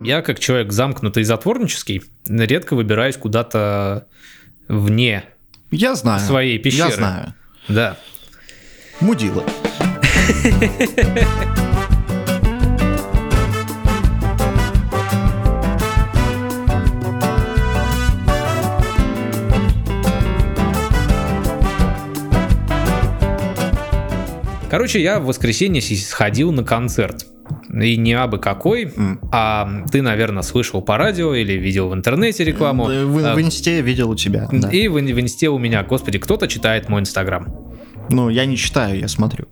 Я, как человек замкнутый и затворнический, редко выбираюсь куда-то вне Я знаю. своей пещеры. Я знаю. Да. Мудила. Короче, я в воскресенье сходил на концерт. И не абы какой, М. а ты, наверное, слышал по радио или видел в интернете рекламу. Да, В, А, в инсте я видел у тебя. да. И в, в инсте у меня, господи, кто-то читает мой инстаграм. Ну, я не читаю, я смотрю.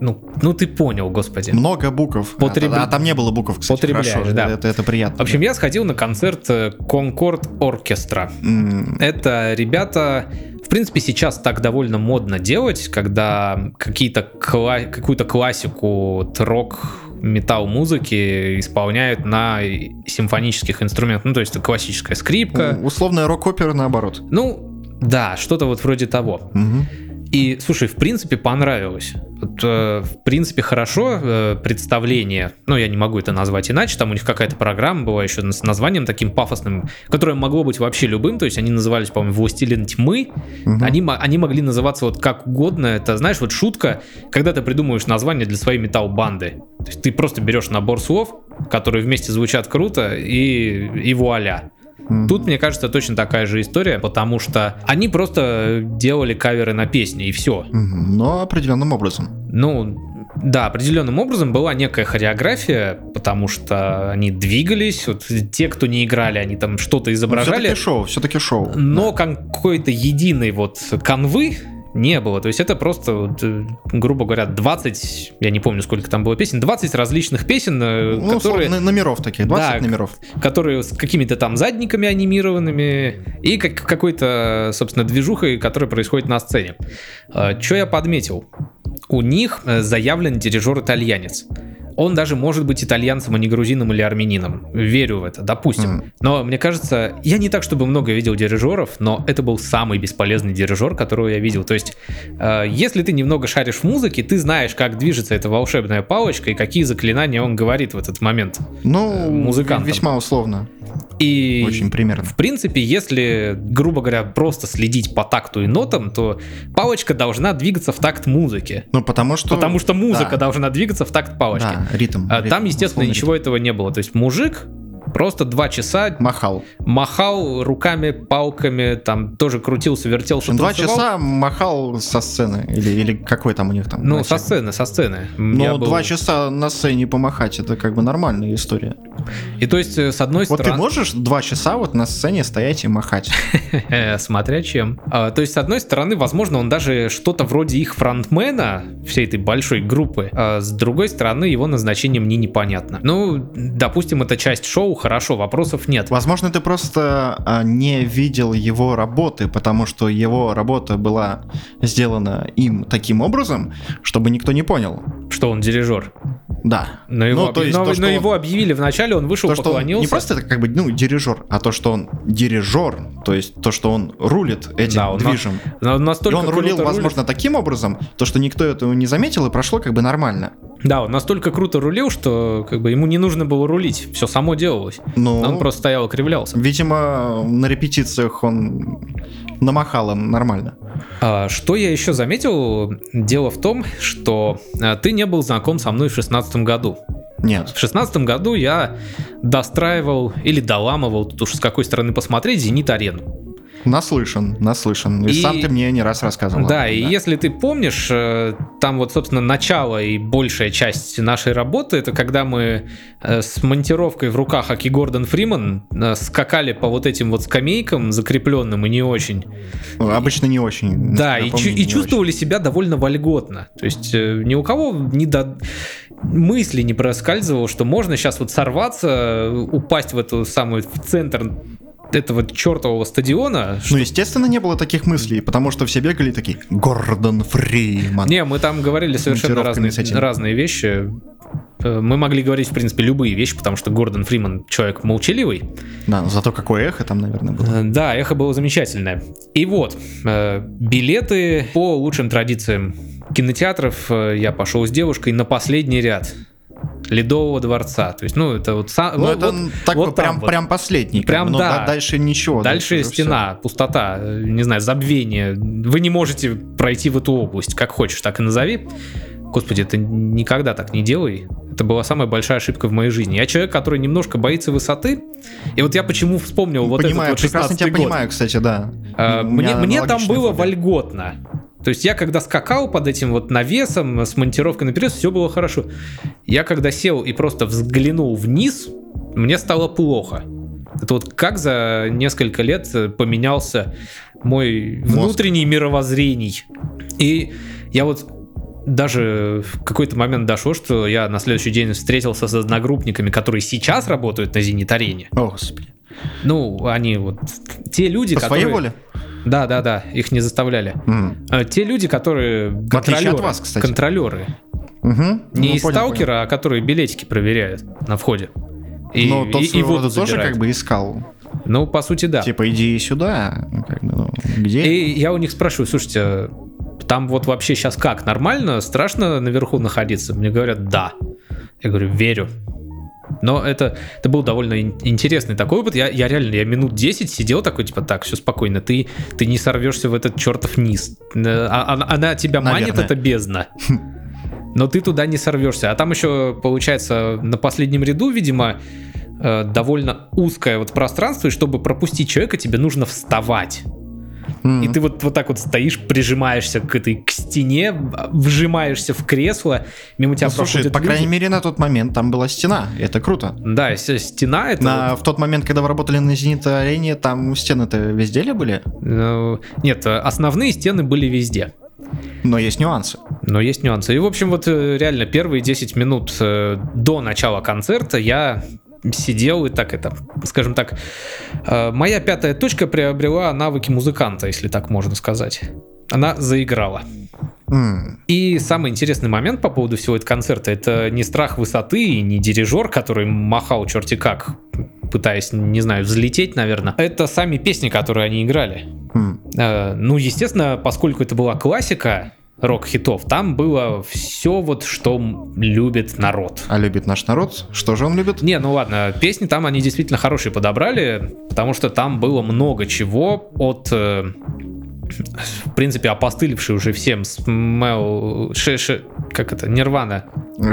Ну, ну ты понял, господи. Много букв. Потребля- А, а там не было букв, кстати. Потребляешь, Хорошо, да. это, это приятно. В общем, я сходил на концерт э, Concord Оркестра. М, Это ребята, в принципе, сейчас так довольно модно делать, когда какие-то кла- какую-то классику рок металл музыки исполняют на симфонических инструментах. Ну, то есть это классическая скрипка. Условная рок-опера наоборот. Ну, да, что-то вот вроде того. Мгм. И, слушай, в принципе, понравилось. Э, в принципе, хорошо э, представление. Ну, я не могу это назвать иначе. Там у них какая-то программа была еще с названием таким пафосным, которое могло быть вообще любым. То есть они назывались, по-моему, «Властелин тьмы». Мгм. Они, они могли называться вот как угодно. Это, знаешь, вот шутка, когда ты придумываешь название для своей металл-банды. То есть ты просто берешь набор слов, которые вместе звучат круто, и, и вуаля. Мгм. Тут, мне кажется, точно такая же история, потому что они просто делали каверы на песни, и все. Мгм. Но определенным образом. Ну, да, определенным образом была некая хореография, потому что они двигались, вот те, кто не играли, они там что-то изображали, Все-таки шоу, все-таки шоу. но какой-то единой вот канвы не было. То есть это просто, э, грубо говоря, 20, я не помню, сколько там было песен, 20 различных песен, э, Ну, которые номеров таких, 20 Да, номеров. которые с какими-то там задниками анимированными и как, какой-то, собственно, движухой, которая происходит на сцене. Что я подметил? У них э, заявлен дирижер-итальянец. Он даже может быть итальянцем, а не грузином или армянином. Верю в это, допустим. Мгм. Но мне кажется, я не так, чтобы много видел дирижеров, но это был самый бесполезный дирижер, которого я видел. То есть, э, если ты немного шаришь в музыке, ты знаешь, как движется эта волшебная палочка и какие заклинания он говорит в этот момент. Ну, музыкантом. весьма условно. И Очень примерно. в принципе, если, грубо говоря, просто следить по такту и нотам, то палочка должна двигаться в такт музыки. Ну, потому что... Потому что музыка да. должна двигаться в такт палочки. Да, ритм. А ритм, Там, естественно, ничего этого не было. То есть мужик просто два часа ритм. Махал. махал руками, палками, там тоже крутился, вертелся, Два танцевал. часа махал со сцены. Или, или какой там у них там? Ну, на со сцены, со сцены. Я Ну, был- два часа на сцене помахать, это как бы нормальная история. И то есть, э, с одной Вот ты стороны... можешь два часа вот на сцене стоять и махать? Э, Смотря чем. А, То есть, с одной стороны, возможно, он даже что-то вроде их фронтмена, всей этой большой группы, а с другой стороны, его назначение мне непонятно. Ну, допустим, это часть шоу, хорошо, вопросов нет. Возможно, ты просто а, не видел его работы, потому что его работа была сделана им таким образом, чтобы никто не понял. Что он дирижер. Да. Но его, Ну, то объ- есть но- то, но он- его объявили вначале, он вышел, То, что он поклонился. не просто это как бы, ну, дирижер, а то, что он дирижер, то есть то, что он рулит этим Да, он на- движем. И настолько он рулил, круто возможно, таким образом, то, что никто этого не заметил, и прошло как бы нормально. Да, он настолько круто рулил, что как бы ему не нужно было рулить. Все само делалось. Ну, Он просто стоял и кривлялся. видимо, на репетициях он намахал им нормально. А, Что я еще заметил? Дело в том, что а, ты не был знаком со мной в шестнадцатом году. Нет. В шестнадцатом году я достраивал или доламывал, тут уж с какой стороны посмотреть, «Зенит-арену». Наслышан, наслышан. И, И- сам ты мне не раз рассказывал. Да, и если ты помнишь, э, там вот, собственно, начало и большая часть нашей работы, это когда мы э, с монтировкой в руках Аки Гордон Фриман э, скакали по вот этим вот скамейкам закрепленным и не очень. Обычно не очень. Да, и, помню, чу- и чувствовали себя довольно вольготно. То есть ни у кого не до мысли не проскальзывало, что можно сейчас вот сорваться, упасть в эту самую в центр этого чертового стадиона. Ну, естественно, не было таких мыслей, потому что все бегали такие Гордон Фриман. Не, мы там говорили совершенно разные, разные вещи. Э, Мы могли говорить, в принципе, любые вещи, потому что Гордон Фриман человек молчаливый. Да, но зато какое эхо там, наверное, было. Э, Да, эхо было замечательное. И вот, э, билеты по лучшим традициям кинотеатров я пошел с девушкой на последний ряд. Ледового дворца. То есть, ну, это вот... са- Ну, вот- это вот- такой вот прям, вот. прям последний. Прям но да. да- Дальше ничего. Дальше уже стена, пустота, э, не знаю, забвение. Вы не можете пройти в эту область, как хочешь, так и назови. Господи, это никогда так не делай. Это была самая большая ошибка в моей жизни. Я человек, который немножко боится высоты. И вот я почему вспомнил всё. вот понимаю, этот вот прекрасно 16 тебя год. понимаю, кстати, да. А, Мне, мне там было фобия. вольготно. То есть я когда скакал под этим вот навесом с монтировкой наперед, все было хорошо. Я когда сел и просто взглянул вниз, мне стало плохо. Это вот как за несколько лет поменялся мой Мозг. внутренний мировоззрений. И я вот даже в какой-то момент дошло, что я на следующий день встретился с одногруппниками, которые сейчас работают на Зенит-арене. О, господи. Ну, они вот те люди, По которые... своей воле? Да, да, да, их не заставляли. А, Те люди, которые контролеры, от вас, кстати. контролеры. Мгм. Не Ну, из понял, сталкера, а которые билетики проверяют на входе. И, понял. Но тот и- и рода тоже забирают. как бы искал. Ну, по сути, да. Типа, иди сюда. Ну, как бы, ну, где? И я у них спрашиваю, слушайте, там вот вообще сейчас как, нормально? Страшно наверху находиться? Мне говорят, да. Я говорю, верю. Но это, это был довольно ин- интересный такой опыт. Я, я реально, я минут 10 сидел такой, типа, так, все спокойно, ты, ты не сорвешься в этот чертов низ. Э, а- Она, она тебя манит, Наверное. это бездна. Но ты туда не сорвешься. А там еще, получается, на последнем ряду, видимо, э, довольно узкое вот пространство, и чтобы пропустить человека, тебе нужно вставать. М. И ты вот, вот так вот стоишь, прижимаешься к этой к стене, вжимаешься в кресло, мимо тебя Ну, слушай, проходят по люди. крайней мере, на тот момент там была стена. Это круто. Да, стена это... На, в тот момент, когда вы работали на Зенит-арене, там стены-то везде ли были? вот, э, нет, основные стены были везде. Но есть нюансы. Но есть нюансы. И, в общем, вот э, реально первые 10 минут э, до начала концерта я сидел и так это, скажем так, э, моя пятая точка приобрела навыки музыканта, если так можно сказать. Она заиграла. М. И самый интересный момент по поводу всего этого концерта это не страх высоты и не дирижер, который махал черти как, пытаясь, не знаю, взлететь, наверное. Это сами песни, которые они играли. М. Э, Ну, естественно, поскольку это была классика рок-хитов, там было все вот, что любит народ. А любит наш народ? Что же он любит? Не, ну ладно, песни там они действительно хорошие подобрали, потому что там было много чего от, э, в принципе, опостылевший уже всем смел, ше- ше- как это, Нирвана,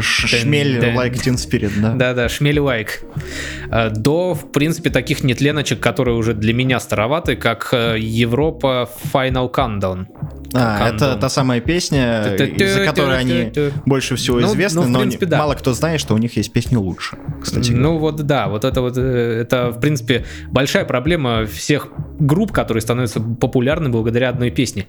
Шмель Дэн- like Teen Spirit, да? да-да, шмель лайк, Э, до, в принципе, таких нетленочек, которые уже для меня староваты, как э, Европа Final Countdown. А, это та самая песня, из-за которой они больше всего Ну, известны, ну, в но принципе, не- да. мало кто знает, что у них есть песни лучше, кстати. Ну вот да, вот это вот, э, это в принципе большая проблема всех групп, которые становятся популярны благодаря одной песне.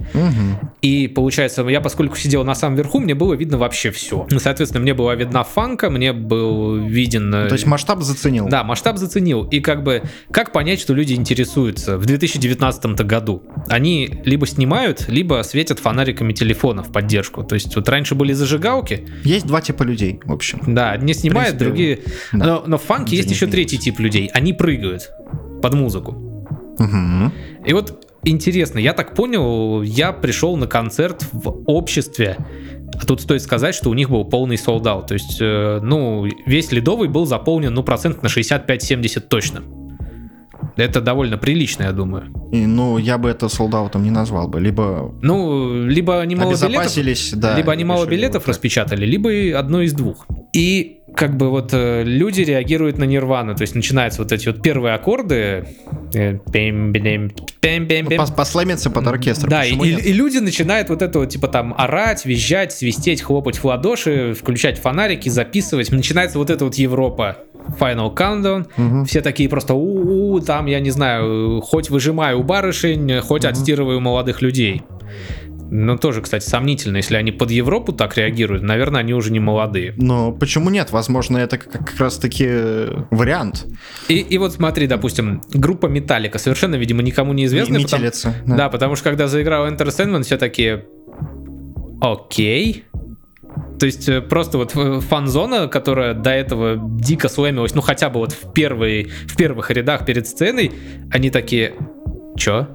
И получается, я поскольку сидел на самом верху, мне было видно вообще все. Ну, соответственно, мне была видна фанка, мне был виден... э, То есть масштаб заценил. Да, масштаб заценил. И как бы, как понять, что люди интересуются в 2019 году? Они либо снимают, либо светят фонариками телефона в поддержку. То есть вот раньше были зажигалки, Есть два типа людей, в общем. да, одни снимают, принципе, другие... да. Но, но в фанке есть еще третий тип людей. Они прыгают под музыку. Мгм. И вот интересно, я так понял, я пришел на концерт в обществе, а тут стоит сказать, что у них был полный солдат. То есть, э, ну, весь ледовый был заполнен, ну, процент на 65-70 точно. Это довольно прилично, я думаю. И, ну, я бы это солдатом не назвал бы. Либо Ну, либо они мало билетов, да. либо они мало билетов вот распечатали, либо и одно из двух. И как бы вот э, люди реагируют на Нирвану, то есть начинаются вот эти вот первые аккорды, э, пем-бем, пем-бем-бем. Ну, пос- Послэмиться под оркестр. Да, и, и люди начинают вот это вот, типа там орать, визжать, свистеть, хлопать в ладоши, включать фонарики, записывать. Начинается вот эта вот Европа. Final Countdown. Мгм. Все такие просто у там, я не знаю, хоть выжимаю у барышень, хоть отстирываю молодых людей. Ну, тоже, кстати, сомнительно, если они под Европу так реагируют, наверное, они уже не молодые. Но почему нет? Возможно, это как, раз-таки э, вариант. И, и вот смотри, допустим, группа Металлика, совершенно, видимо, никому не известная. потому- Метелица. Да. потому что когда заиграл Enter Sandman, все такие окей. То есть э, просто вот э, фан-зона, которая до этого дико слэмилась, ну хотя бы вот в, первой, в первых рядах перед сценой, они такие, чё?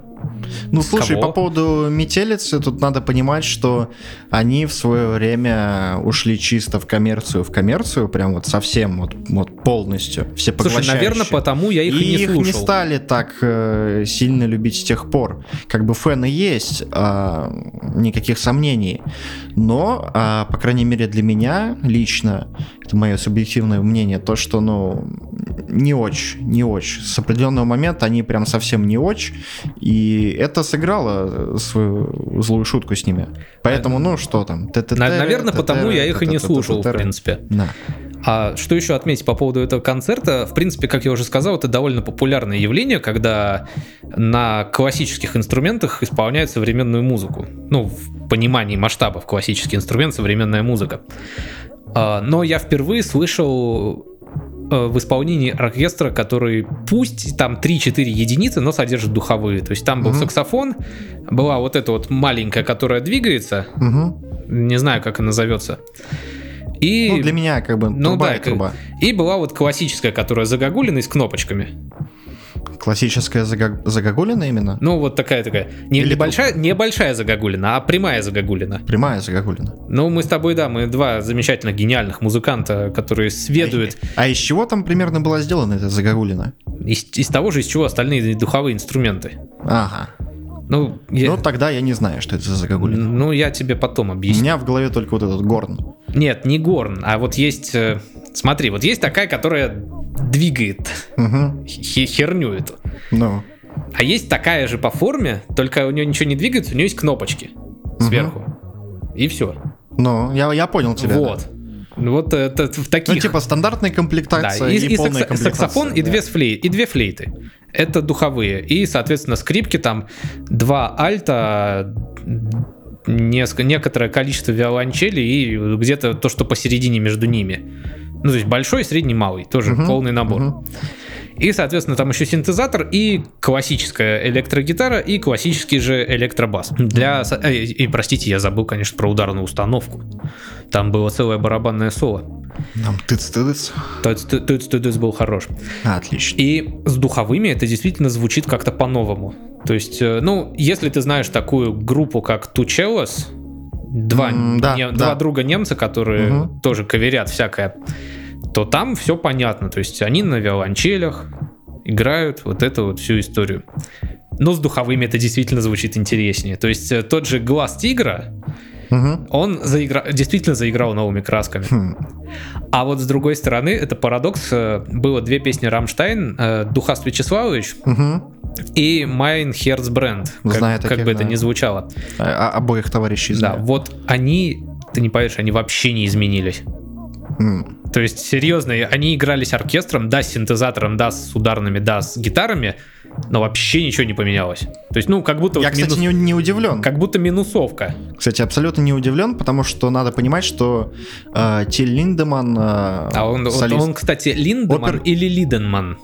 Ну, слушай, Кого? по поводу метелицы, тут надо понимать, что они в свое время ушли чисто в коммерцию, в коммерцию, прям вот совсем вот, вот полностью, все Слушай, наверное, потому я их и, не их слушал. не стали так э, сильно любить с тех пор. Как бы фэны есть, а, никаких сомнений. Но, а, по крайней мере, для меня лично, это мое субъективное мнение, то, что, ну, не очень, не очень. С определенного момента они прям совсем не очень, и это сыграло свою злую шутку с ними. Поэтому, ну, что там? Наверное, потому я их и не слушал, в принципе. А что еще отметить по поводу этого концерта? В принципе, как я уже сказал, это довольно популярное явление, когда на классических инструментах исполняют современную музыку. Ну, в понимании масштабов классический инструмент, современная музыка. А, Но я впервые слышал э, в исполнении оркестра, который пусть там 3-4 единицы, но содержит духовые. То есть там был Мгм. саксофон, была вот эта вот маленькая, которая двигается, Мгм. не знаю, как она назовется. И... Ну, для меня как бы Ну труба да, и труба. И была вот классическая, которая загогулина и с кнопочками. Классическая зага- загогулина именно? Ну, вот такая-такая. Не, Или небольшая, небольшая загогулина, а прямая загогулина. Прямая загогулина. Ну, мы с тобой, да, мы два замечательных, гениальных музыканта, которые сведают А из чего там примерно была сделана эта загогулина? из, из того же, из чего остальные духовые инструменты. Ага. Ну, я, Ну, тогда я не знаю, что это за загогулина. ну, я тебе потом У объясню. меня в голове только вот этот горн. Нет, не горн, а вот есть... э, Смотри, вот есть такая, которая двигает Угу. хе- херню эту. Ну. А есть такая же по форме, только у нее ничего не двигается, у нее есть кнопочки сверху. И все. Ну, я, я понял тебя. да. Вот. Ну Вот это в таких. Ну, типа стандартная да, комплектация и, и, и полная саксо- комплектация. саксофон и, да. две флей, и две флейты. Это духовые. И, соответственно, скрипки там два альта, неск- некоторое количество виолончелей и где-то то, что посередине между ними. Ну, то есть большой, средний, малый. Тоже Мгм, полный набор. мгм. И, соответственно, там еще синтезатор и классическая электрогитара и классический же электробас. Для... э, И, простите, я забыл, конечно, про ударную установку. Там было целое барабанное соло. Там тыц-тыц. Тыц-тыц был хорош. Отлично. И с духовыми это действительно звучит как-то по-новому. То есть, э, ну, если ты знаешь такую группу, как Tuchelos, два, да, не- да. два друга немца, которые Мгм. тоже коверят всякое, то там все понятно. То есть они на виолончелях играют вот эту вот всю историю. Но с духовыми это действительно звучит интереснее. То есть э, тот же глаз тигра, Мгм. он заигра... действительно заиграл новыми красками. Хм. А вот с другой стороны, это парадокс. э, Было две песни Рамштайн, э, Духас Вячеславович Мгм. и Mein Herz brennt. Как, Знаю как бы это да. ни звучало. А- а- обоих товарищей Да, знаю. вот они, ты не поверишь, они вообще не изменились. М. То есть, серьезно, они играли с оркестром, да, с синтезатором, да, с ударными, да, с гитарами, но вообще ничего не поменялось. То есть, ну, как будто Я, вот кстати, минус- не, не удивлен. как будто минусовка. Кстати, абсолютно не удивлен, потому что надо понимать, что э, Тиль Линдеман, э, А он, солист- он, кстати, Линдеман Опер- или Лиденман?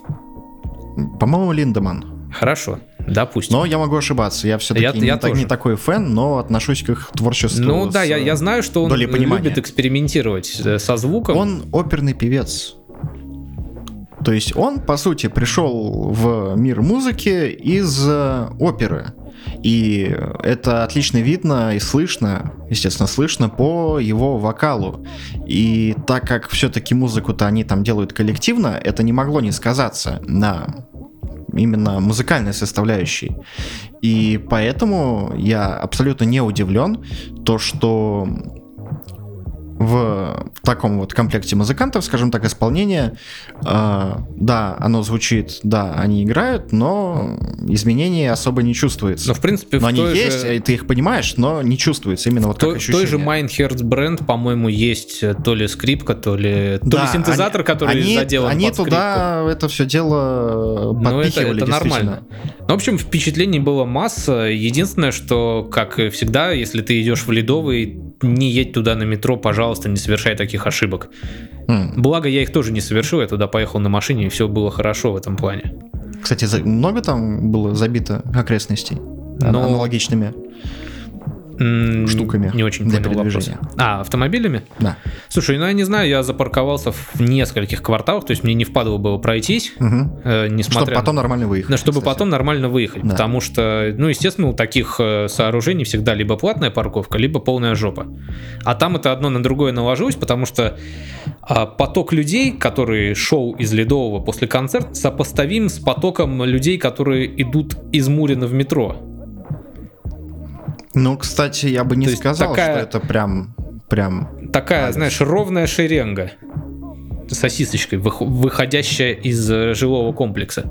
по-моему, Линдеман. Хорошо, допустим. Но я могу ошибаться. Я все-таки Я- не, я так- не такой фэн, но отношусь к их творчеству. Ну да, я, э, я знаю, что он любит экспериментировать э, со звуком. Он оперный певец. То есть он, по сути, пришел в мир музыки из э, оперы. И это отлично видно и слышно, естественно, слышно по его вокалу. И так как все-таки музыку-то они там делают коллективно, это не могло не сказаться на именно музыкальной составляющей. И поэтому я абсолютно не удивлен, то, что в таком вот комплекте музыкантов, скажем так, исполнение, э, да, оно звучит, да, они играют, но изменений особо не чувствуется. Но в принципе но в они есть, же... ты их понимаешь, но не чувствуется именно вот В как в той же ощущение. Mindhertz бренд, по-моему, есть э, то ли скрипка, то ли, то Да, ли синтезатор, они- который они, заделан Они под скрипку. туда это все дело Ну, это, подпихивали, это действительно. нормально. Ну, в общем, впечатлений было масса. Единственное, что, как и всегда, если ты идешь в Ледовый, не едь туда на метро, пожалуйста, не совершай таких ошибок. М. Благо, я их тоже не совершил, я туда поехал на машине, и все было хорошо в этом плане. Кстати, много там было забито окрестностей ан- Но- аналогичными? Штуками Не очень для понял вопрос. А, автомобилями? Да. Слушай, ну я не знаю, я запарковался в нескольких кварталах, то есть мне не впадло было пройтись, Мгм. э, несмотря Чтобы потом нормально выехать. Ну, чтобы кстати. потом нормально выехать, Да. потому что, ну, естественно, у таких э, сооружений всегда либо платная парковка, либо полная жопа. А там это одно на другое наложилось, потому что а, поток людей, который шел из Ледового после концерта, сопоставим с потоком людей, которые идут из Мурина в метро. Ну, кстати, я бы не То сказал, такая- что это прям, прям. Такая, Адрес. знаешь, ровная шеренга сосисочкой, вых- выходящая из э, жилого комплекса.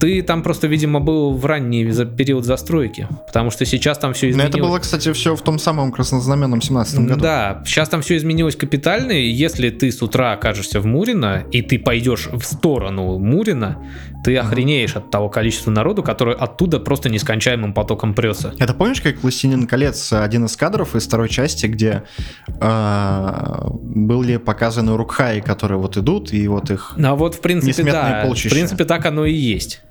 Ты там просто, видимо, был в ранний период застройки, потому что сейчас там все Но изменилось. это было, кстати, все в том самом краснознаменном 17 году. Да, сейчас там все изменилось капитально, и если ты с утра окажешься в Мурино, и ты пойдешь в сторону Мурина, ты охренеешь от того количества народу, который оттуда просто нескончаемым потоком прется. Это помнишь, как «Властелин колец» один из кадров из второй части, где э, были показаны Рукхаи, которые вот идут, и вот их... Ну, а вот, в принципе, да, в полчища. принципе, так оно и есть.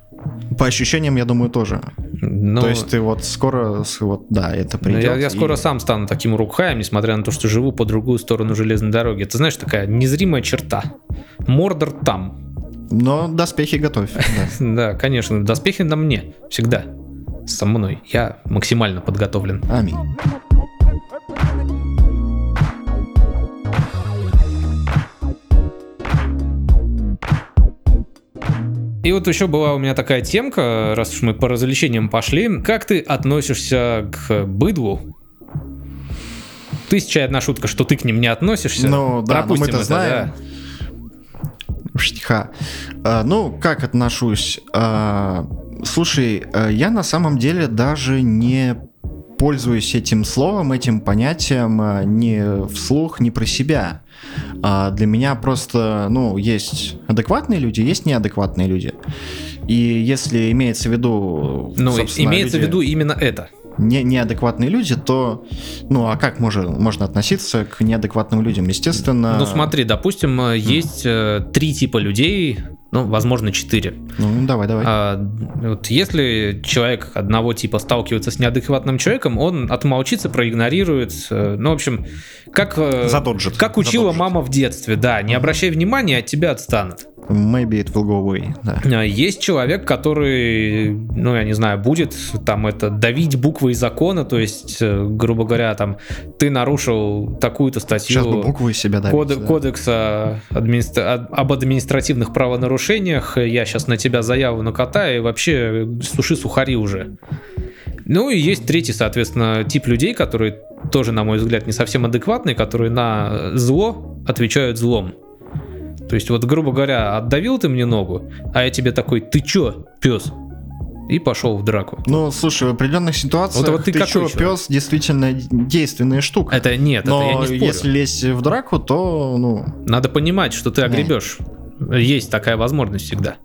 По ощущениям, я думаю, тоже. Но- То есть ты вот скоро, вот, да, это Ну, придет. я, я и- скоро сам стану таким рукхаем, несмотря на то, что живу по другую сторону железной дороги. Это, знаешь, такая незримая черта. Мордор там. Но доспехи готовь. да. Да, конечно, доспехи на мне. Всегда. Со мной. Я максимально подготовлен. Аминь. И вот еще была у меня такая темка, раз уж мы по развлечениям пошли. Как ты относишься к быдлу? Тысяча одна шутка, что ты к ним не относишься. Ну, да, Пропустим мы-то это, знаем. Штиха. А, ну, как отношусь? А, слушай, а, я на самом деле даже не пользуюсь этим словом, этим понятием не вслух, не про себя. Для меня просто, ну, есть адекватные люди, есть неадекватные люди. И если имеется в виду... Ну, имеется в люди- виду именно это. Не, неадекватные люди, то, ну, а как можно, можно относиться к неадекватным людям? Естественно... Ну смотри, допустим, э, есть э, три типа людей, ну, возможно, четыре. Ну, давай, давай. А, вот если человек одного типа сталкивается с неадекватным человеком, он отмолчится, проигнорирует. э, Ну, в общем, как, э, Задоджит. как учила Задоджит. мама в детстве, да, не обращай внимания, от тебя отстанут. Maybe it will go away, да. А, Есть человек, который, ну, я не знаю, будет там это давить буквы закона, то есть, э, грубо говоря, там, ты нарушил такую-то статью. Сейчас бы буквы себя давить, Коде- да. Кодекса администра- об административных правонарушениях, я сейчас на тебя заяву накатаю, и вообще суши сухари уже. Ну и есть третий, соответственно, тип людей, которые тоже, на мой взгляд, не совсем адекватные, которые на зло отвечают злом. То есть, вот, грубо говоря, отдавил ты мне ногу, а я тебе такой, ты чё, пес? И пошел в драку. Ну, слушай, в определенных ситуациях Вот- вот ты ты, чё, пес действительно действенная штука. Это нет, это я Но не спорю. если лезть в драку, то, ну... Надо понимать, что ты Не. огребешь. Есть такая возможность всегда.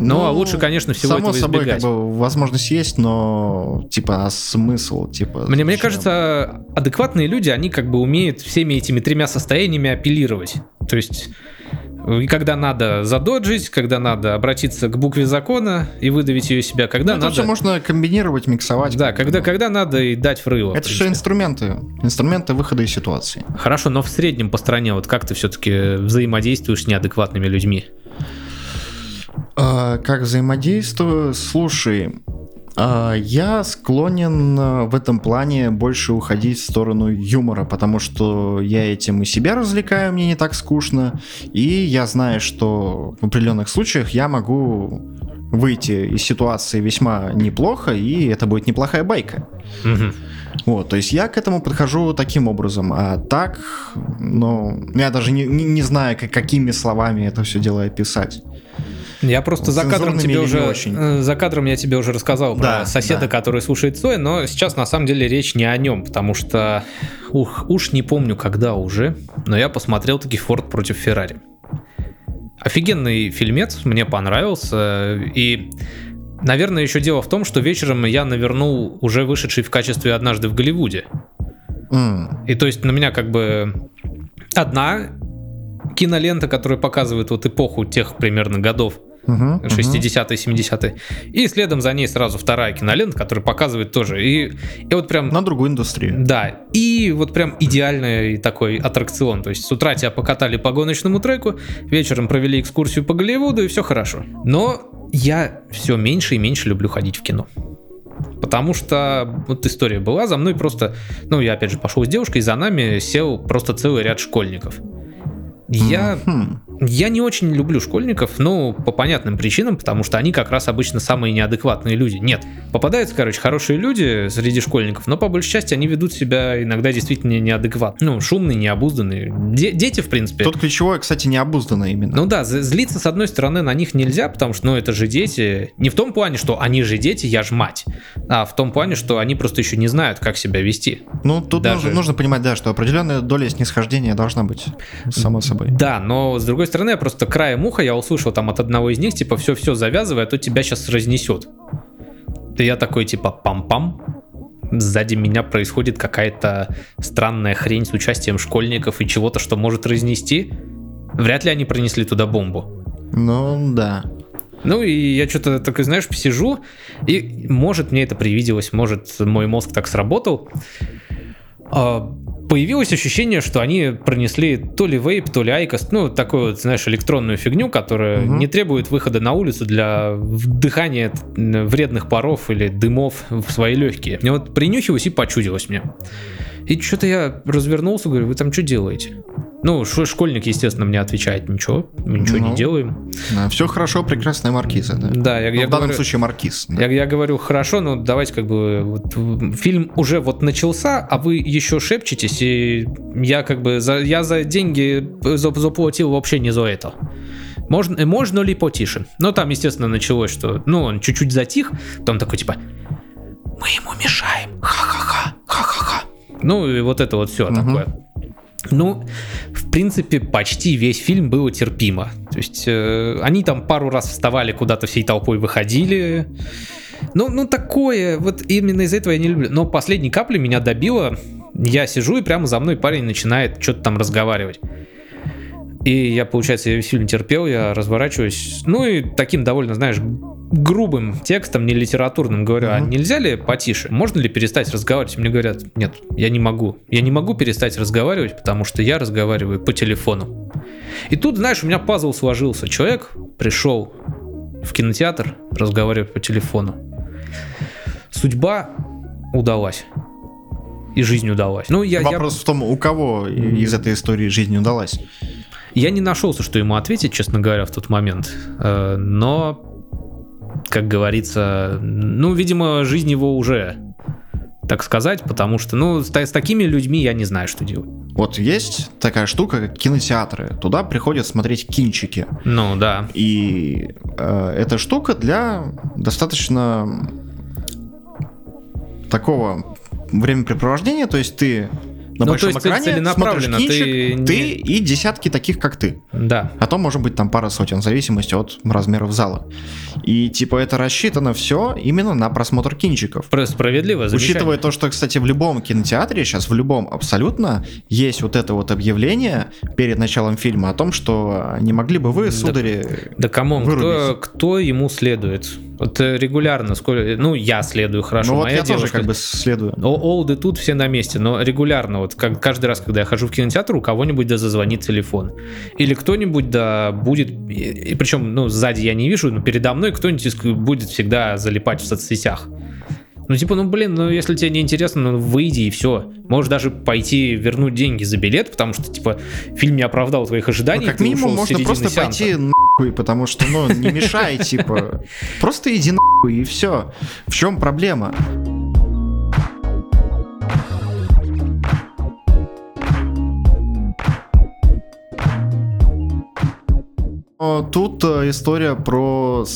Ну, а лучше, конечно, всего само этого собой, избегать. как бы, возможность есть, но, типа, а смысл, типа... Мне, мне кажется, адекватные люди, они как бы умеют всеми этими тремя состояниями апеллировать. То есть, и когда надо задоджить, когда надо обратиться к букве закона и выдавить ее себя, когда Ну, это надо... все можно комбинировать, миксовать. Да, когда, ну. когда надо и дать в рыло. в Это же принципе. инструменты. Инструменты выхода из ситуации. Хорошо, но в среднем по стране, вот как ты все-таки взаимодействуешь с неадекватными людьми? А, как взаимодействую? Слушай, а, я склонен а, в этом плане больше уходить в сторону юмора, потому что я этим и себя развлекаю, мне не так скучно, и я знаю, что в определенных случаях я могу выйти из ситуации весьма неплохо, и это будет неплохая байка. Вот, то есть я к этому подхожу таким образом, а так, ну, я даже не, не- не знаю, как- какими словами это все дело описать. Я просто за кадром тебе уже очень? э, за кадром я тебе уже рассказал про Да, соседа, да. который слушает Цой, но сейчас на самом деле речь не о нем, потому что ух, уж не помню когда уже, но я посмотрел таки Форд против Феррари. Офигенный фильмец, мне понравился и Наверное, еще дело в том, что вечером я навернул уже вышедший в качестве однажды в Голливуде. М, И то есть на меня как бы одна кинолента, которая показывает вот эпоху тех примерно годов, Мгм, 60-е, 70-е. И следом за ней сразу вторая кинолента, которая показывает тоже. И, и вот прям... На другую индустрию. Да, и вот прям идеальный такой аттракцион. То есть с утра тебя покатали по гоночному треку, вечером провели экскурсию по Голливуду, и все хорошо. Но я все меньше и меньше люблю ходить в кино. Потому что вот история была, за мной просто, ну, я опять же пошел с девушкой, и за нами сел просто целый ряд школьников. Я Мгм. Я не очень люблю школьников, ну, по понятным причинам, потому что они как раз обычно самые неадекватные люди. Нет, попадаются, короче, хорошие люди среди школьников, но по большей части они ведут себя иногда действительно неадекватно. Ну, шумные, необузданные. Де- дети, в принципе. Тут ключевое, кстати, необузданно именно. Ну да, злиться с одной стороны на них нельзя, потому что, ну, это же дети. Не в том плане, что они же дети, я ж мать, а в том плане, что они просто еще не знают, как себя вести. Ну, тут Даже- нужно, нужно понимать, да, что определенная доля снисхождения должна быть, само собой. Да, но с другой стороны, я просто краем уха я услышал там от одного из них, типа, все-все завязывай, а то тебя сейчас разнесет. И я такой, типа, пам-пам. Сзади меня происходит какая-то странная хрень с участием школьников и чего-то, что может разнести. Вряд ли они пронесли туда бомбу. Ну, да. Ну и я что-то такой, знаешь, сижу, и может мне это привиделось, может мой мозг так сработал. А, Появилось ощущение, что они пронесли то ли вейп, то ли айкос, ну, такую, вот, знаешь, электронную фигню, которая Мгм. не требует выхода на улицу для вдыхания вредных паров или дымов в свои легкие. И вот принюхиваюсь и почудилось мне. И что-то я развернулся, говорю, вы там что делаете? Ну, школьник, естественно, мне отвечает, ничего, мы ничего не Ну. делаем. все хорошо, прекрасная маркиза, да. Да, я, Ну, я в данном говорю- случае маркиз. да. я, я говорю, хорошо, но давайте как бы вот, фильм уже вот начался, а вы еще шепчетесь, и я как бы за, я за деньги за- заплатил вообще не за это. Можно, можно ли потише? Ну, там, естественно, началось, что, ну, он чуть-чуть затих, потом такой, типа, мы ему мешаем, ха-ха-ха, ха-ха-ха. Ну, и вот это вот все Мгм. такое. Ну, в принципе, почти весь фильм было терпимо. То есть э, они там пару раз вставали куда-то всей толпой, выходили. Ну, ну такое, вот именно из-за этого я не люблю. Но последней капли меня добило. Я сижу, и прямо за мной парень начинает что-то там разговаривать. И я, получается, я фильм терпел, я разворачиваюсь. Ну и таким довольно, знаешь, грубым текстом, не литературным, говорю, а Мгм. нельзя ли потише? Можно ли перестать разговаривать? Мне говорят, нет, я не могу. Я не могу перестать разговаривать, потому что я разговариваю по телефону. И тут, знаешь, у меня пазл сложился. Человек пришел в кинотеатр разговаривать по телефону. Судьба удалась. И жизнь удалась. Ну, я, я, Вопрос в том, у кого из этой истории жизнь удалась. Я не нашелся, что ему ответить, честно говоря, в тот момент. Э, Но, как говорится, ну, видимо, жизнь его уже, так сказать, потому что, ну, с, с такими людьми я не знаю, что делать. Вот есть такая штука, как кинотеатры. Туда приходят смотреть кинчики. Ну, да. И э, эта штука для достаточно такого времяпрепровождения, то есть ты на Ну, то большом есть цель- экране смотришь кинчик, ты ты, и десятки таких, как ты. Да. А то может быть там пара сотен, в зависимости от размеров зала. И типа это рассчитано все именно на просмотр кинчиков. Про- Справедливо. Учитывая то, что, кстати, в любом кинотеатре, сейчас в любом абсолютно, есть вот это вот объявление перед началом фильма о том, что не могли бы вы, судари... Да come on, кто, кто ему следует? Вот э, регулярно, сколько, ну я следую хорошо, ну вот моя я тоже девушка- как бы следую. Олды тут все на месте, но регулярно, вот как, каждый раз, когда я хожу в кинотеатр, у кого-нибудь да зазвонит телефон. Или кто-нибудь да будет, и, причем, ну, сзади я не вижу, но передо мной кто-нибудь будет всегда залипать в соцсетях. Ну, типа, ну, блин, ну, если тебе не интересно, ну, выйди и все. Можешь даже пойти вернуть деньги за билет, потому что, типа, фильм не оправдал твоих ожиданий. Ну, как минимум можно просто сеанса. пойти нахуй, потому что, ну, не мешай, типа. Просто иди нахуй и все. В чем проблема? Тут э, история про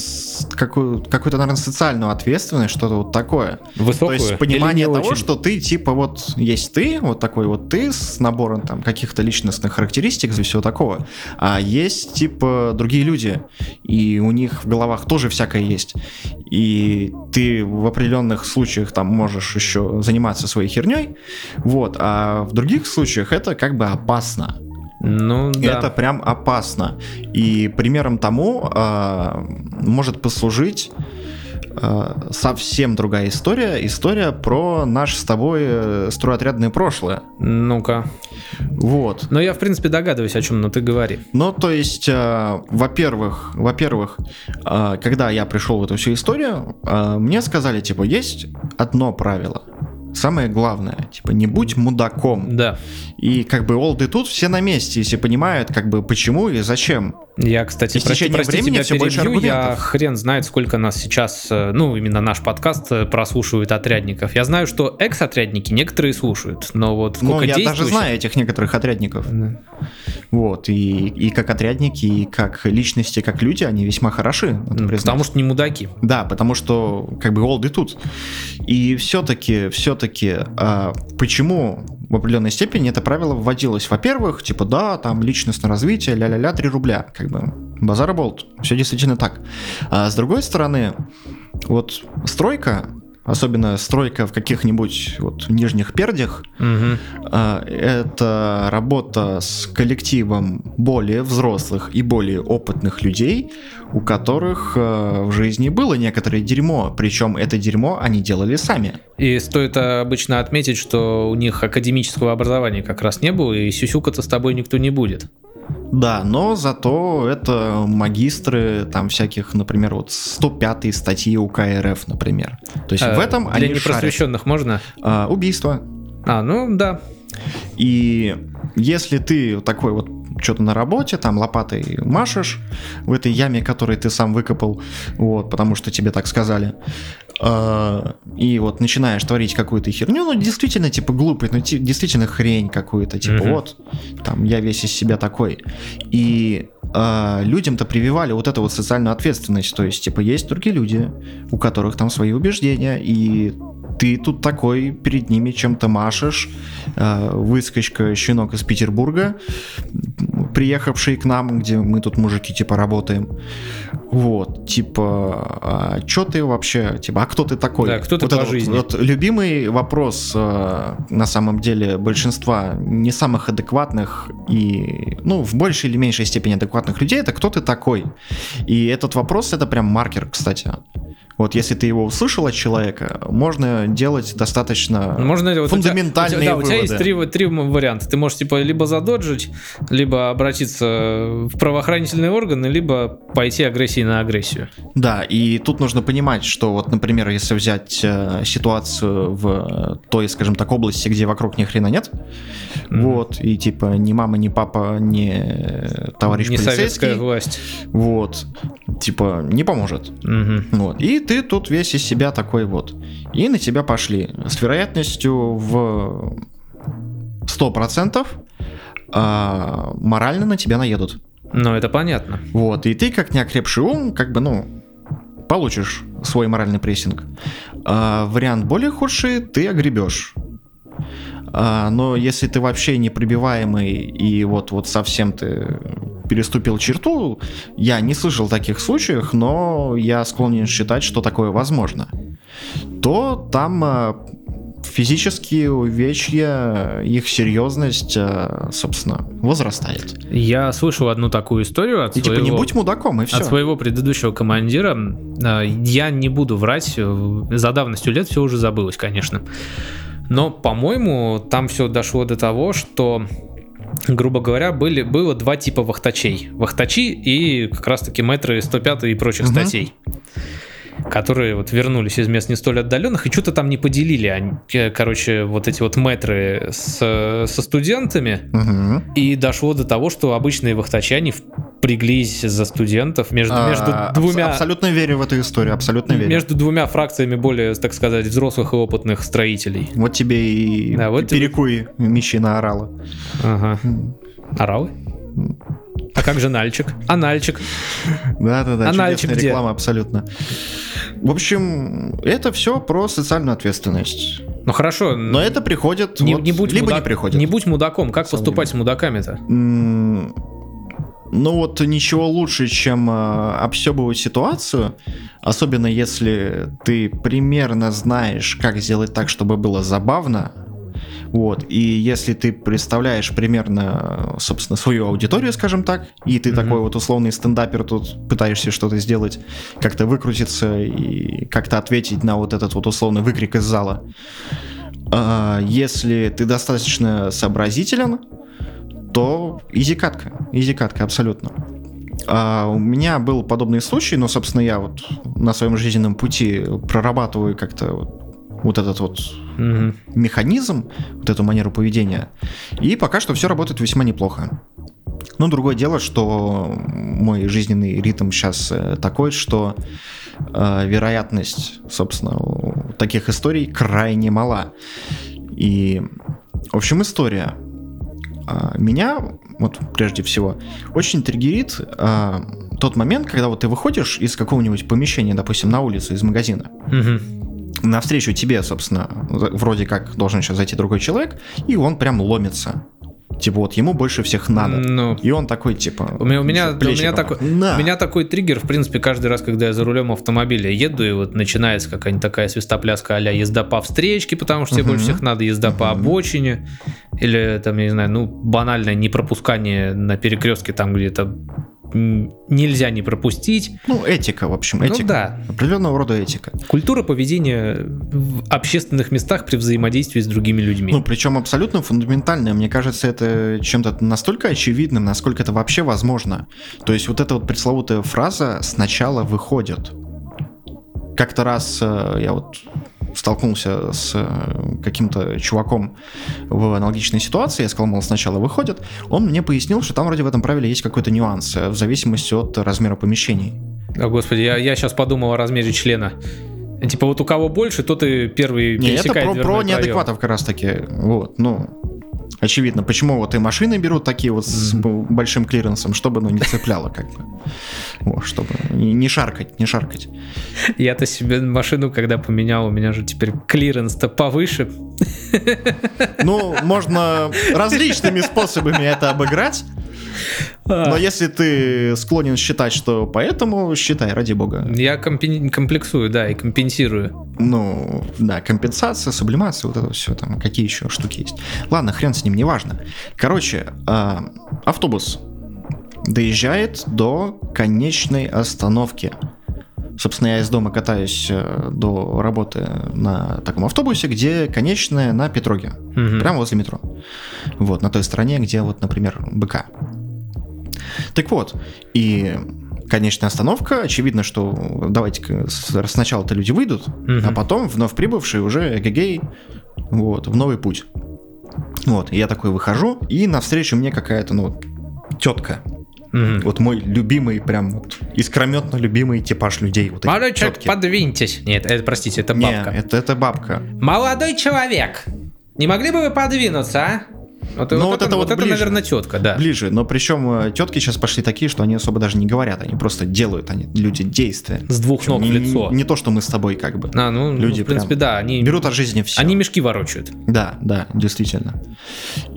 какую, какую-то, наверное, социальную ответственность, что-то вот такое. Высокую То есть понимание того, очень? что ты типа вот есть ты, вот такой вот ты с набором там каких-то личностных характеристик и всего такого, а есть типа другие люди, и у них в головах тоже всякое есть. И ты в определенных случаях там можешь еще заниматься своей херней, вот, а в других случаях это как бы опасно. Ну, да. Это прям опасно. И примером тому э, может послужить э, совсем другая история. История про наше с тобой э, стройотрядное прошлое. Ну-ка. Вот. Но я, в принципе, догадываюсь, о чем, но ты говори. Ну, то есть, э, во-первых, во-первых, э, когда я пришел в эту всю историю, э, мне сказали, типа, есть одно правило. Самое главное, типа, не будь мудаком. Да. И как бы олды тут все на месте, если понимают, как бы почему и зачем. Я, кстати, И с прости, прости времени тебя больше перебью, я аргументов. хрен знает, сколько нас сейчас, э, ну, именно наш подкаст э, прослушивают отрядников. Я знаю, что экс-отрядники некоторые слушают, но вот Ну, сколько я даже знаю этих некоторых отрядников. Да. Вот, и, и как отрядники, и как личности, как люди, они весьма хороши. Ну. Потому что не мудаки. Да, потому что как бы олды тут. И все-таки, все-таки, почему в определенной степени это правило вводилось? Во-первых, типа, да, там личностное развитие, ля-ля-ля, 3 рубля, как бы, базар болт, все действительно так. А с другой стороны, вот стройка, особенно стройка в каких-нибудь вот нижних пердях, а, это работа с коллективом более взрослых и более опытных людей, у которых э, в жизни было некоторое дерьмо, причем это дерьмо они делали сами. И стоит обычно отметить, что у них академического образования как раз не было, и сюсюкаться с тобой никто не будет. Да, но зато это магистры там всяких, например, вот 105 статьи УК РФ, например. То есть Э, в этом Для они шарят. непросвещенных можно? А, убийство. А, ну да. И если ты такой вот что-то на работе, там лопатой машешь в этой яме, которую ты сам выкопал, вот, потому что тебе так сказали, а, и вот начинаешь творить какую-то херню, ну, действительно, типа, глупый, ну, действительно хрень какую-то, типа, Мгм. вот, там, я весь из себя такой. И а, людям-то прививали вот эту вот социальную ответственность, то есть, типа, есть другие люди, у которых там свои убеждения, и ты тут такой перед ними чем-то машешь, э, выскочка, щенок из Петербурга, м, приехавший к нам, где мы тут мужики типа работаем. Вот, типа, а чё ты вообще, типа, а кто ты такой? Да, кто ты вот по это вот- жизни? вот любимый вопрос э, на самом деле большинства не самых адекватных и, ну, в большей или меньшей степени адекватных людей, это кто ты такой? И этот вопрос это прям маркер, кстати. Вот если ты его услышал от человека, можно делать достаточно Можно вот фундаментальные у тебя, да, у тебя есть выводы. три, три варианта. Ты можешь типа либо задоджить, либо обратиться в правоохранительные органы, либо пойти агрессии на агрессию. Да, и тут нужно понимать, что вот, например, если взять э, ситуацию в той, скажем так, области, где вокруг ни хрена нет, Мгм. вот, и типа ни мама, ни папа, ни э, товарищ не полицейский, советская власть. вот, типа, не поможет. Мгм. Вот. И ты тут весь из себя такой вот. И на тебя пошли. С вероятностью в 100% а, морально на тебя наедут. Ну, это понятно. Вот. И ты, как неокрепший ум, как бы, ну, получишь свой моральный прессинг. А, вариант более худший, ты огребешь. А, но если ты вообще непробиваемый и вот, вот совсем ты переступил черту, я не слышал таких случаев, но я склонен считать, что такое возможно, то там а, физические увечья, их серьезность, а, собственно, возрастает. Я слышал одну такую историю от И типа своего... не будь мудаком, и все. От своего предыдущего командира я не буду врать, за давностью лет все уже забылось, конечно. Но, по-моему, там все дошло до того, что, грубо говоря, были, было два типа вахтачей. Вахтачи и как раз-таки мэтры 105 и прочих Мгм. статей которые вот вернулись из мест не столь отдаленных и что-то там не поделили, они, э, короче, вот эти вот мэтры с, со студентами, Мгм. и дошло до того, что обычные вахтачи, они впряглись за студентов между, между А, абс- двумя... Абсолютно верю в эту историю, абсолютно верю. Между двумя фракциями более, так сказать, взрослых и опытных строителей. Вот тебе и Да, вот тебе- перекуй мещина орала. Ага. Оралы? А как же Нальчик? А Нальчик? Да-да-да, А чудесная где? реклама, абсолютно. В общем, это все про социальную ответственность. Ну хорошо, Но это приходит, не, вот, не будь либо мудак- не приходит. Не будь мудаком, как Самым поступать с мудаками-то? Ну вот ничего лучше, чем э, обсебывать ситуацию, особенно если ты примерно знаешь, как сделать так, чтобы было забавно, Вот. И если ты представляешь примерно, собственно, свою аудиторию, скажем так, и ты mm-hmm. такой вот условный стендапер тут пытаешься что-то сделать, как-то выкрутиться и как-то ответить на вот этот вот условный выкрик из зала. А, если ты достаточно сообразителен, то изи-катка. Изи-катка, абсолютно. А у меня был подобный случай, но, собственно, я вот на своем жизненном пути прорабатываю как-то вот вот этот вот mm-hmm. механизм, вот эту манеру поведения. И пока что все работает весьма неплохо. Но другое дело, что мой жизненный ритм сейчас э, такой, что э, вероятность, собственно, таких историй крайне мала. И, в общем, история. Э, меня, вот прежде всего, очень триггерит э, тот момент, когда вот ты выходишь из какого-нибудь помещения, допустим, на улицу, из магазина, mm-hmm навстречу тебе, собственно, вроде как должен сейчас зайти другой человек, и он прям ломится. Типа вот ему больше всех надо. Ну, и он такой, типа. У меня, у меня, у меня, такой, На. у меня такой триггер, в принципе, каждый раз, когда я за рулем автомобиля еду, и вот начинается какая-нибудь такая свистопляска а езда по встречке, потому что тебе больше всех надо, езда по обочине, или там, я не знаю, ну, банальное непропускание на перекрестке там где-то нельзя не пропустить. Ну, этика, в общем, ну этика. Ну, да. Определенного рода этика. Культура поведения в общественных местах при взаимодействии с другими людьми. Ну, причем абсолютно фундаментальная. Мне кажется, это чем-то настолько очевидным, насколько это вообще возможно. То есть вот эта вот пресловутая фраза «сначала выходит». Как-то раз э, я вот столкнулся с э, каким-то чуваком в аналогичной ситуации, я сказал, мол, сначала выходят, он мне пояснил, что там вроде в этом правиле есть какой-то нюанс э, в зависимости от размера помещений. О, господи, я, я сейчас подумал о размере члена. Типа вот у кого больше, тот и первый Не, это про, про неадекватов как раз таки. Вот, ну, очевидно. Почему вот и машины берут такие вот с большим клиренсом, чтобы ну, не цепляло как бы. О, чтобы не шаркать, не шаркать. Я-то себе машину, когда поменял, у меня же теперь клиренс-то повыше. Ну, можно различными способами это обыграть. А. Но если ты склонен считать, что поэтому, считай, ради бога. Я комплексую, да, и компенсирую. Ну, да, компенсация, сублимация, вот это все там, какие еще штуки есть. Ладно, хрен с ним, неважно. Короче, э, автобус доезжает до конечной остановки. Собственно, я из дома катаюсь э, до работы на таком автобусе, где конечная на Петроге. Угу. Прямо возле метро. Вот, на той стороне, где вот, например, БК. Так вот, и конечная остановка, очевидно, что давайте сначала-то люди выйдут, угу. а потом вновь прибывшие уже эгегей, вот, в новый путь. Вот, я такой выхожу, и навстречу мне какая-то, ну, тетка. Угу. Вот мой любимый, прям вот искрометно любимый типаж людей. Вот Молодой человек, подвиньтесь. Нет, это, простите, это бабка. Не, это, это бабка. Молодой человек, не могли бы вы подвинуться, а? Вот, ну, вот, вот это, это, вот это ближе, наверное, тетка, да. Ближе, но причем э, тетки сейчас пошли такие, что они особо даже не говорят, они просто делают, они люди действия. С двух ног не, в лицо. Не, не то, что мы с тобой как бы. А, ну, люди ну, в принципе, да, они берут от жизни все. Они мешки ворочают. Да, да, действительно.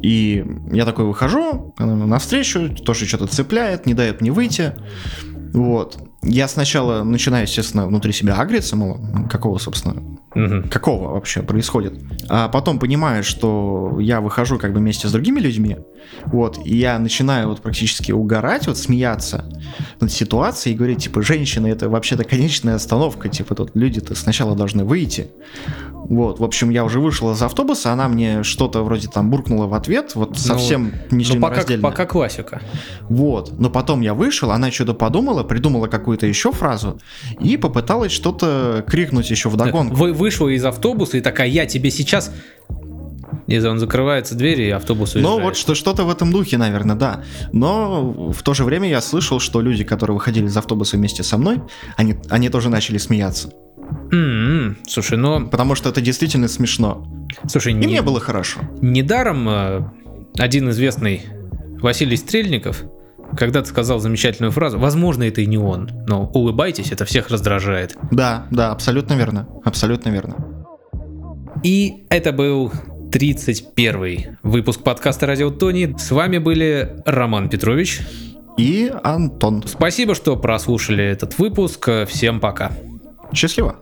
И я такой выхожу навстречу, тоже что-то цепляет, не дает мне выйти. Вот. Я сначала начинаю, естественно, внутри себя агриться, мол, какого, собственно, угу. какого вообще происходит. А потом понимаю, что я выхожу как бы вместе с другими людьми, вот, и я начинаю вот практически угорать, вот смеяться над ситуацией и говорить, типа, женщина, это вообще-то конечная остановка, типа, тут люди-то сначала должны выйти. Вот, в общем, я уже вышел из автобуса, она мне что-то вроде там буркнула в ответ, вот ну, совсем ну, ничего ну, пока, пока классика. Вот, но потом я вышел, она что-то подумала, придумала какую-то еще фразу и попыталась что-то крикнуть еще в догонку. Вы вышла из автобуса и такая, я тебе сейчас и он закрывается двери, и автобус уезжает. Ну, вот что, что-то в этом духе, наверное, да. Но в то же время я слышал, что люди, которые выходили из автобуса вместе со мной, они, они тоже начали смеяться. Mm-hmm. Слушай, ну... Потому что это действительно смешно. Слушай, и не... мне было хорошо. Недаром э, один известный Василий Стрельников когда-то сказал замечательную фразу. Возможно, это и не он, но улыбайтесь, это всех раздражает. Да, да, абсолютно верно. Абсолютно верно. И это был 31 выпуск подкаста «Радио Тони». С вами были Роман Петрович и Антон. Спасибо, что прослушали этот выпуск. Всем пока. Счастливо.